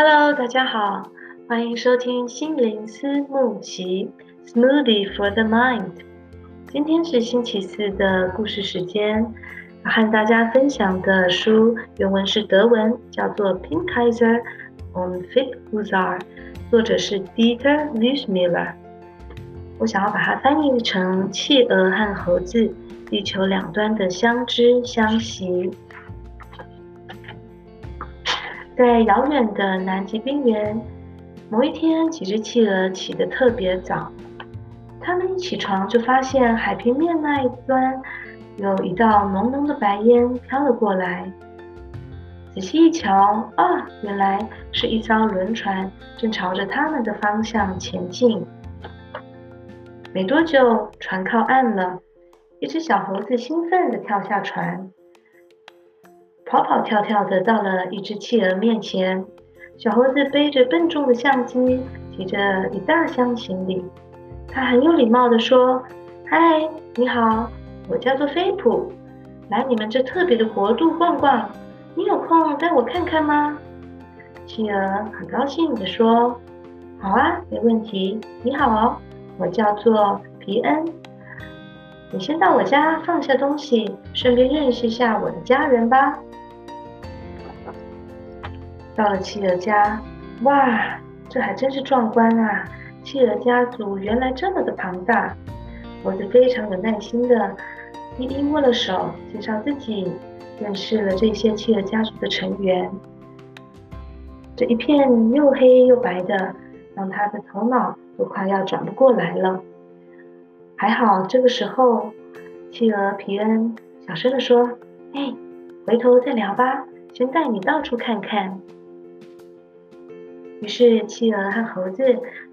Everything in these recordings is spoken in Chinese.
Hello，大家好，欢迎收听心灵思慕集 Smoothie for the Mind。今天是星期四的故事时间，和大家分享的书原文是德文，叫做《Pinkeser und Fichtenhuyser》，作者是 Dieter Wüstmüller。我想要把它翻译成《企鹅和猴子：地球两端的相知相惜》。在遥远的南极冰原，某一天，几只企鹅起得特别早。它们一起床就发现海平面那一端有一道浓浓的白烟飘了过来。仔细一瞧，啊，原来是一艘轮船正朝着它们的方向前进。没多久，船靠岸了，一只小猴子兴奋地跳下船。跑跑跳跳的到了一只企鹅面前，小猴子背着笨重的相机，提着一大箱行李。他很有礼貌地说：“嗨，你好，我叫做菲普，来你们这特别的国度逛逛，你有空带我看看吗？”企鹅很高兴地说：“好啊，没问题。你好，我叫做皮恩，你先到我家放下东西，顺便认识一下我的家人吧。”到了企鹅家，哇，这还真是壮观啊！企鹅家族原来这么的庞大。猴子非常有耐心的一一握了手，介绍自己，认识了这些企鹅家族的成员。这一片又黑又白的，让他的头脑都快要转不过来了。还好这个时候，企鹅皮恩小声的说：“哎，回头再聊吧，先带你到处看看。”于是，企鹅和猴子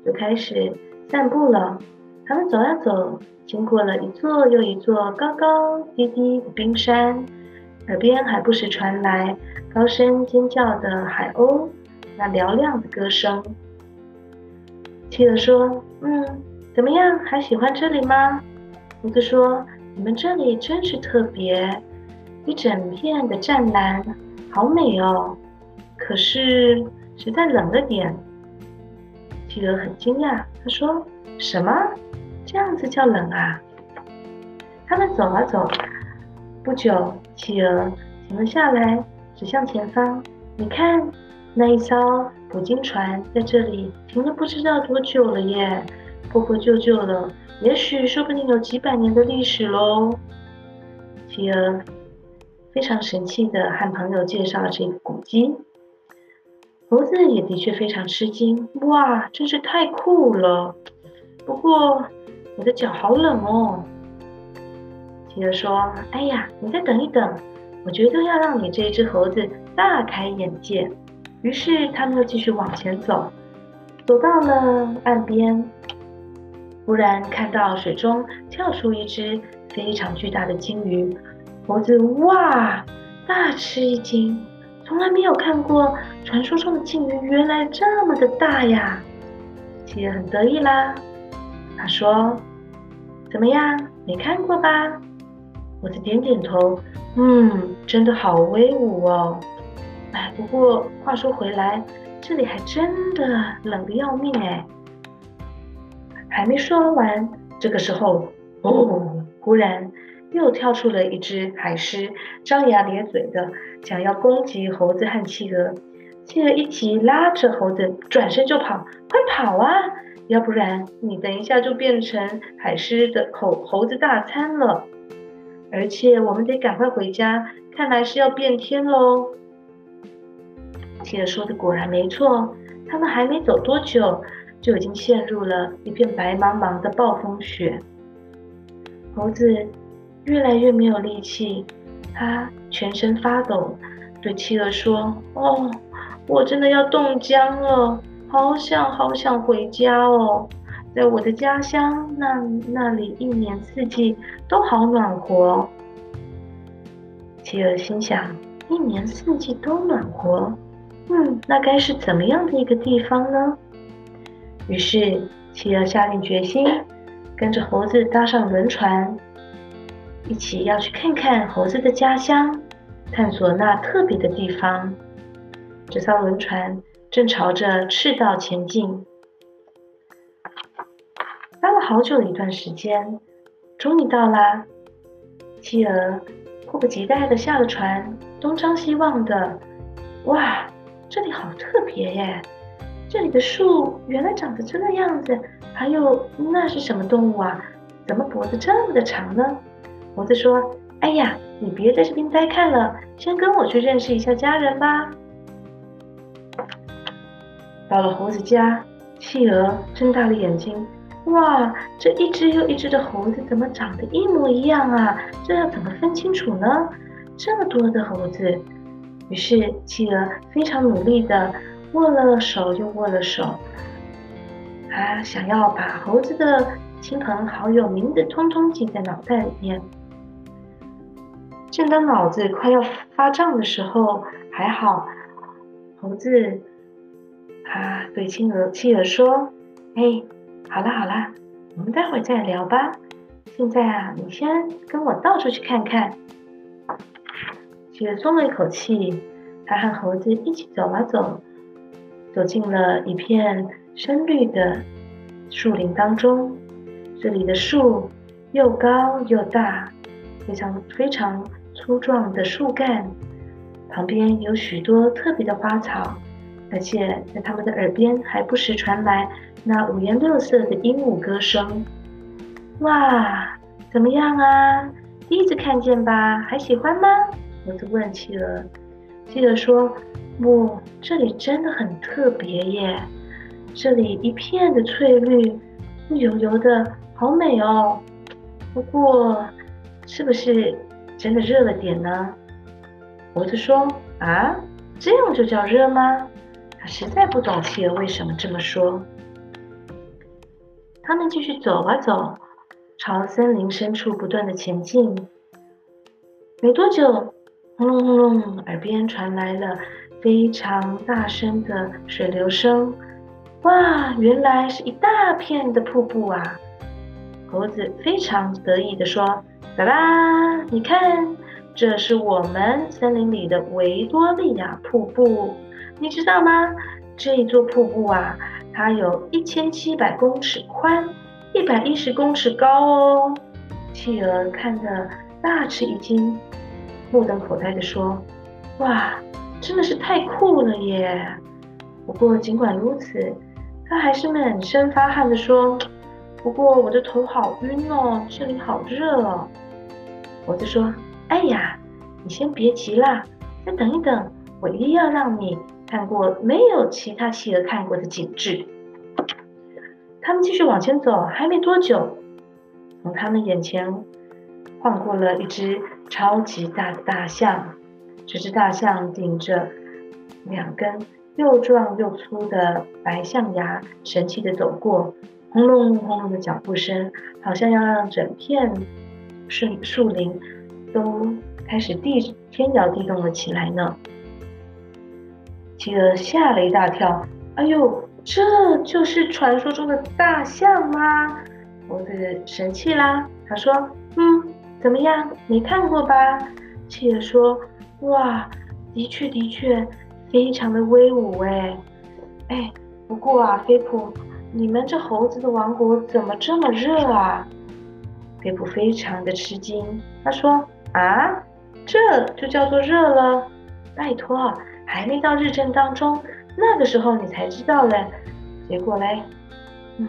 就开始散步了。他们走啊走，经过了一座又一座高高低低的冰山，耳边还不时传来高声尖叫的海鸥那嘹亮的歌声。企鹅说：“嗯，怎么样？还喜欢这里吗？”猴子说：“你们这里真是特别，一整片的湛蓝，好美哦。可是……”实在冷了点，企鹅很惊讶。他说：“什么？这样子叫冷啊？”他们走啊走，不久，企鹅停了下来，指向前方：“你看，那一艘捕鲸船在这里停了不知道多久了耶，破破旧旧的，也许说不定有几百年的历史喽。”企鹅非常神气地和朋友介绍了这个古迹。猴子也的确非常吃惊，哇，真是太酷了！不过我的脚好冷哦。企鹅说：“哎呀，你再等一等，我绝对要让你这只猴子大开眼界。”于是他们又继续往前走，走到了岸边，忽然看到水中跳出一只非常巨大的鲸鱼，猴子哇，大吃一惊。从来没有看过传说中的鲸鱼，原来这么的大呀！企鹅很得意啦。他说：“怎么样，没看过吧？”猴子点点头，嗯，真的好威武哦。哎，不过话说回来，这里还真的冷得要命哎。还没说完，这个时候，哦，忽然。又跳出了一只海狮，张牙咧嘴的想要攻击猴子和企鹅。企鹅一急，拉着猴子转身就跑，快跑啊！要不然你等一下就变成海狮的猴猴子大餐了。而且我们得赶快回家，看来是要变天喽。企鹅说的果然没错，他们还没走多久，就已经陷入了一片白茫茫的暴风雪。猴子。越来越没有力气，他全身发抖，对企鹅说：“哦，我真的要冻僵了，好想好想回家哦，在我的家乡，那那里一年四季都好暖和。”企鹅心想：“一年四季都暖和，嗯，那该是怎么样的一个地方呢？”于是，企鹅下定决心，跟着猴子搭上轮船。一起要去看看猴子的家乡，探索那特别的地方。这艘轮船正朝着赤道前进。搭了好久的一段时间，终于到啦。企鹅迫不及待地下了船，东张西望的，哇，这里好特别耶！这里的树原来长得这个样子，还有那是什么动物啊？怎么脖子这么的长呢？猴子说：“哎呀，你别在这边呆看了，先跟我去认识一下家人吧。”到了猴子家，企鹅睁大了眼睛。哇，这一只又一只的猴子怎么长得一模一样啊？这要怎么分清楚呢？这么多的猴子，于是企鹅非常努力的握了手又握了手，他想要把猴子的亲朋好友名字通通记在脑袋里面。正当脑子快要发胀的时候，还好，猴子啊对青鹅企鹅说：“哎。”好了好了，我们待会再聊吧。现在啊，你先跟我到处去看看。企鹅松了一口气，他和猴子一起走啊走，走进了一片深绿的树林当中。这里的树又高又大，非常非常粗壮的树干，旁边有许多特别的花草，而且在他们的耳边还不时传来。那五颜六色的鹦鹉歌声，哇，怎么样啊？第一次看见吧，还喜欢吗？猴子问企鹅。企鹅说：“不，这里真的很特别耶，这里一片的翠绿，绿油油的，好美哦。不过，是不是真的热了点呢？”猴子说：“啊，这样就叫热吗？”他实在不懂企鹅为什么这么说。他们继续走啊走，朝森林深处不断的前进。没多久，轰隆轰隆，耳边传来了非常大声的水流声。哇，原来是一大片的瀑布啊！猴子非常得意地说：“来啦，你看，这是我们森林里的维多利亚瀑布，你知道吗？这一座瀑布啊。”它有一千七百公尺宽，一百一十公尺高哦。企鹅看得大吃一惊，目瞪口呆地说：“哇，真的是太酷了耶！”不过尽管如此，他还是满身发汗地说：“不过我的头好晕哦，这里好热哦。”我就说：“哎呀，你先别急啦，再等一等，我一定要让你。”看过没有其他企鹅看过的景致。他们继续往前走，还没多久，从他们眼前晃过了一只超级大的大象。这只大象顶着两根又壮又粗的白象牙，神气地走过。轰隆轰隆的脚步声，好像要让整片树树林都开始地天摇地动了起来呢。企鹅吓了一大跳，哎呦，这就是传说中的大象吗？猴子生气啦，他说：“嗯，怎么样？没看过吧？”企鹅说：“哇，的确的确，非常的威武哎，哎，不过啊，飞普，你们这猴子的王国怎么这么热啊？”菲普非常的吃惊，他说：“啊，这就叫做热了？拜托。”还没到日正当中，那个时候你才知道嘞。结果嘞，嗯，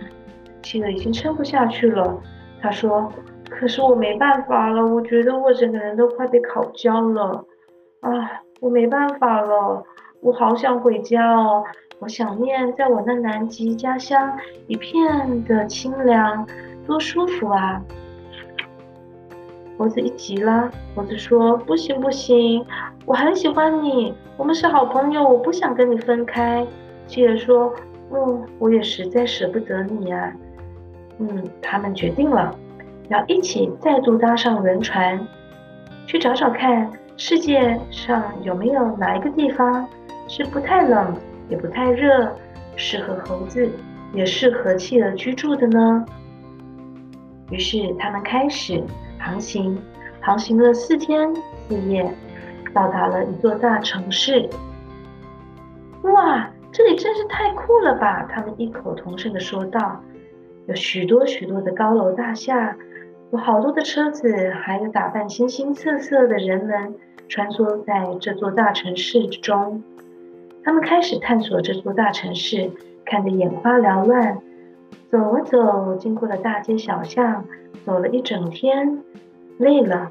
气得已经撑不下去了。他说：“可是我没办法了，我觉得我整个人都快被烤焦了。啊，我没办法了，我好想回家哦。我想念在我那南极家乡，一片的清凉，多舒服啊。”猴子一急了，猴子说：“不行不行，我很喜欢你，我们是好朋友，我不想跟你分开。”企鹅说：“嗯，我也实在舍不得你啊。”嗯，他们决定了，要一起再度搭上轮船，去找找看世界上有没有哪一个地方是不太冷也不太热，适合猴子也适合企鹅居住的呢？于是他们开始。航行，航行了四天四夜，到达了一座大城市。哇，这里真是太酷了吧！他们异口同声地说道。有许多许多的高楼大厦，有好多的车子，还有打扮形形色色的人们穿梭在这座大城市之中。他们开始探索这座大城市，看得眼花缭乱。走啊走，经过了大街小巷，走了一整天，累了。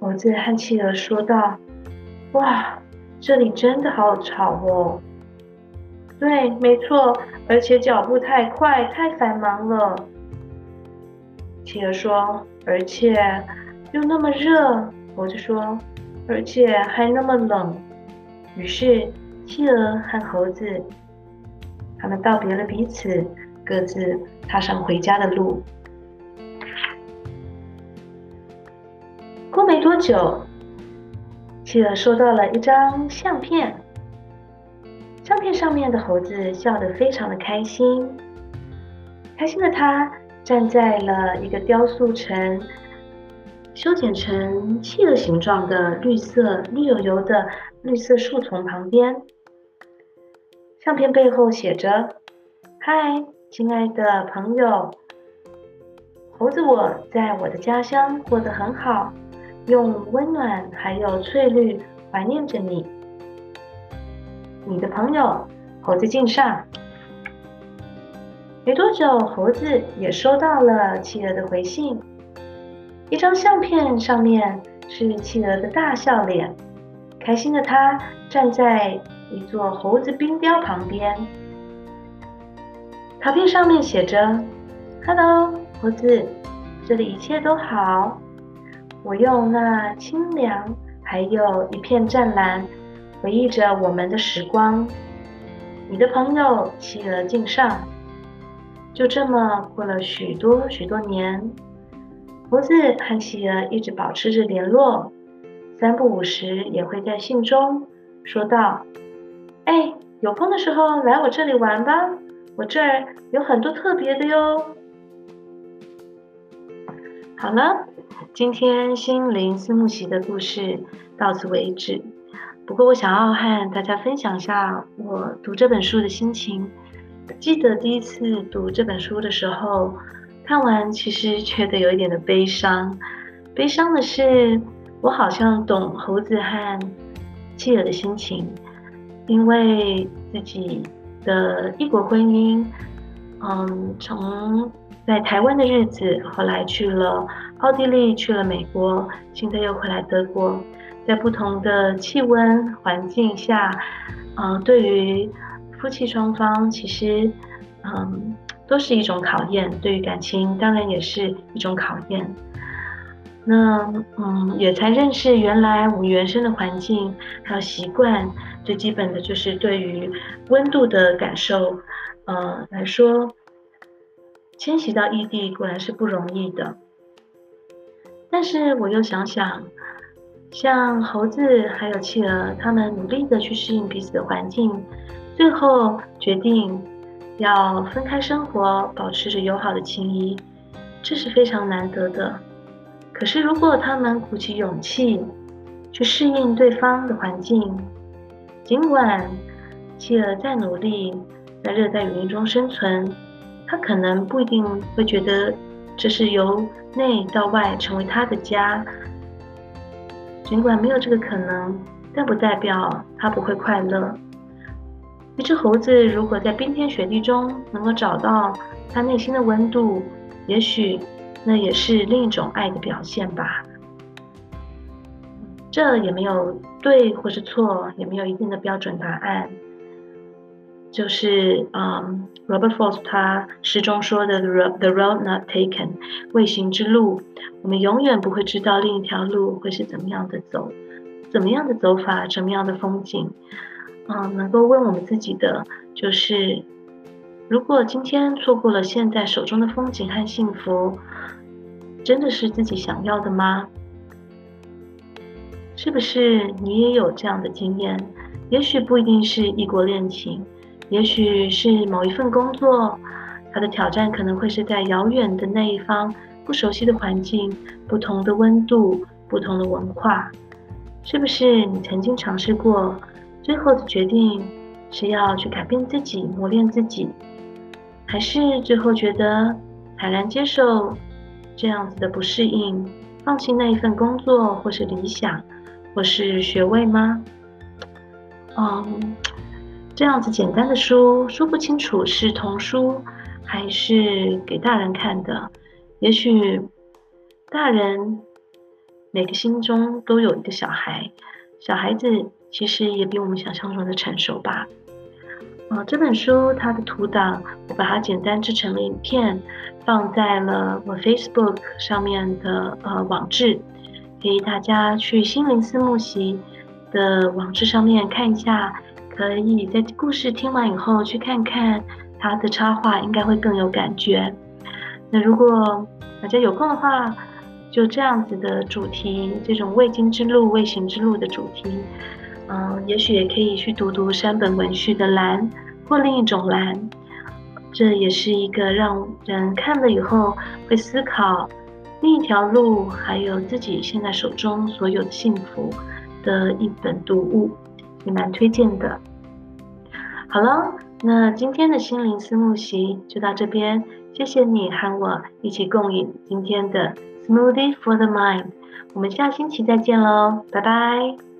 猴子和企鹅说道：“哇，这里真的好吵哦！”“对，没错，而且脚步太快，太繁忙了。”企鹅说：“而且又那么热。”猴子说：“而且还那么冷。”于是，企鹅和猴子他们道别了彼此。各自踏上回家的路。过没多久，企鹅收到了一张相片。相片上面的猴子笑得非常的开心，开心的他站在了一个雕塑成、修剪成企鹅形状的绿色、绿油油的绿色树丛旁边。相片背后写着：“嗨。”亲爱的朋友，猴子，我在我的家乡过得很好，用温暖还有翠绿怀念着你。你的朋友，猴子敬上。没多久，猴子也收到了企鹅的回信，一张相片上面是企鹅的大笑脸，开心的他站在一座猴子冰雕旁边。卡片上面写着：“Hello，猴子，这里一切都好。我用那清凉，还有一片湛蓝，回忆着我们的时光。你的朋友企鹅敬上。”就这么过了许多许多年，猴子和企鹅一直保持着联络，三不五时也会在信中说道：“哎，有空的时候来我这里玩吧。”我这儿有很多特别的哟。好了，今天心灵思慕席的故事到此为止。不过，我想要和大家分享一下我读这本书的心情。记得第一次读这本书的时候，看完其实觉得有一点的悲伤。悲伤的是，我好像懂猴子和企鹅的心情，因为自己。的异国婚姻，嗯，从在台湾的日子，后来去了奥地利，去了美国，现在又回来德国，在不同的气温环境下，嗯，对于夫妻双方，其实，嗯，都是一种考验，对于感情，当然也是一种考验。那，嗯，也才认识原来我们原生的环境，还有习惯。最基本的就是对于温度的感受，呃来说，迁徙到异地果然是不容易的。但是我又想想，像猴子还有企鹅，他们努力的去适应彼此的环境，最后决定要分开生活，保持着友好的情谊，这是非常难得的。可是如果他们鼓起勇气去适应对方的环境，尽管企鹅再努力，在热带雨林中生存，它可能不一定会觉得这是由内到外成为它的家。尽管没有这个可能，但不代表它不会快乐。一只猴子如果在冰天雪地中能够找到它内心的温度，也许那也是另一种爱的表现吧。这也没有对或是错，也没有一定的标准答案。就是，嗯，Robert Frost 他诗中说的 “the road not taken”，未行之路，我们永远不会知道另一条路会是怎么样的走，怎么样的走法，怎么样的风景。嗯，能够问我们自己的就是，如果今天错过了现在手中的风景和幸福，真的是自己想要的吗？是不是你也有这样的经验？也许不一定是异国恋情，也许是某一份工作，它的挑战可能会是在遥远的那一方，不熟悉的环境，不同的温度，不同的文化。是不是你曾经尝试过，最后的决定是要去改变自己、磨练自己，还是最后觉得坦然接受这样子的不适应，放弃那一份工作，或是理想，或是学位吗？嗯，这样子简单的书说不清楚是童书还是给大人看的。也许大人每个心中都有一个小孩，小孩子其实也比我们想象中的成熟吧。啊，这本书它的图档，我把它简单制成了影片，放在了我 Facebook 上面的呃网志，可以大家去心灵思慕席的网址上面看一下，可以在故事听完以后去看看它的插画，应该会更有感觉。那如果大家有空的话，就这样子的主题，这种未经之路、未行之路的主题。嗯，也许也可以去读读山本文绪的蓝，或另一种蓝。这也是一个让人看了以后会思考另一条路，还有自己现在手中所有的幸福的一本读物，也蛮推荐的。好了，那今天的心灵思慕席就到这边，谢谢你和我一起共饮今天的 Smoothie for the Mind。我们下星期再见喽，拜拜。